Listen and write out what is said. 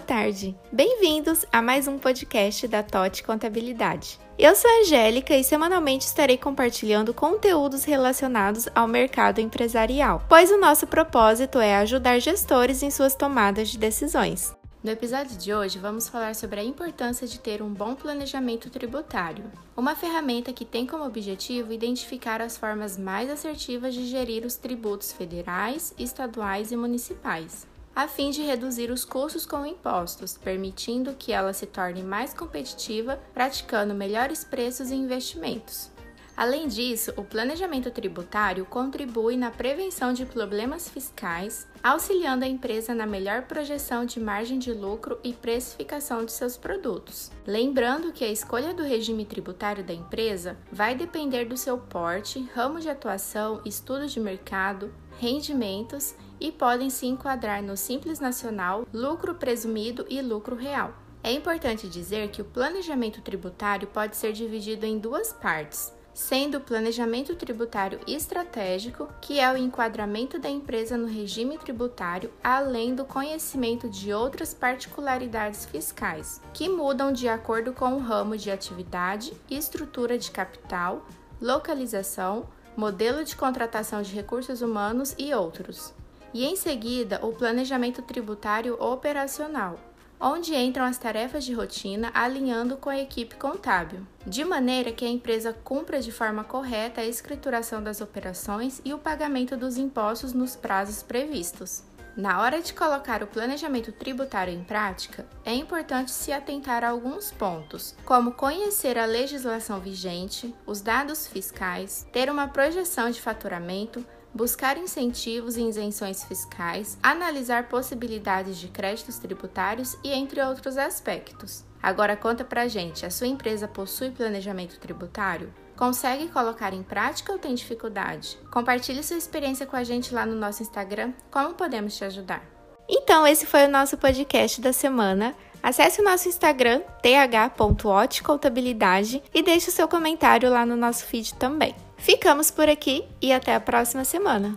tarde! Bem-vindos a mais um podcast da TOT Contabilidade. Eu sou a Angélica e semanalmente estarei compartilhando conteúdos relacionados ao mercado empresarial, pois o nosso propósito é ajudar gestores em suas tomadas de decisões. No episódio de hoje, vamos falar sobre a importância de ter um bom planejamento tributário, uma ferramenta que tem como objetivo identificar as formas mais assertivas de gerir os tributos federais, estaduais e municipais, a fim de reduzir os custos com impostos, permitindo que ela se torne mais competitiva, praticando melhores preços e investimentos. Além disso, o planejamento tributário contribui na prevenção de problemas fiscais, auxiliando a empresa na melhor projeção de margem de lucro e precificação de seus produtos. Lembrando que a escolha do regime tributário da empresa vai depender do seu porte, ramo de atuação, estudo de mercado, rendimentos e podem se enquadrar no Simples Nacional, lucro presumido e lucro real. É importante dizer que o planejamento tributário pode ser dividido em duas partes sendo o planejamento tributário estratégico, que é o enquadramento da empresa no regime tributário, além do conhecimento de outras particularidades fiscais, que mudam de acordo com o ramo de atividade, estrutura de capital, localização, modelo de contratação de recursos humanos e outros. E em seguida, o planejamento tributário operacional, onde entram as tarefas de rotina alinhando com a equipe contábil, de maneira que a empresa cumpra de forma correta a escrituração das operações e o pagamento dos impostos nos prazos previstos. Na hora de colocar o planejamento tributário em prática, é importante se atentar a alguns pontos, como conhecer a legislação vigente, os dados fiscais, ter uma projeção de faturamento, buscar incentivos e isenções fiscais, analisar possibilidades de créditos tributários e entre outros aspectos. Agora conta pra gente, a sua empresa possui planejamento tributário? Consegue colocar em prática ou tem dificuldade? Compartilhe sua experiência com a gente lá no nosso Instagram. Como podemos te ajudar? Então, esse foi o nosso podcast da semana. Acesse o nosso Instagram, th.otcontabilidade, e deixe o seu comentário lá no nosso feed também. Ficamos por aqui e até a próxima semana.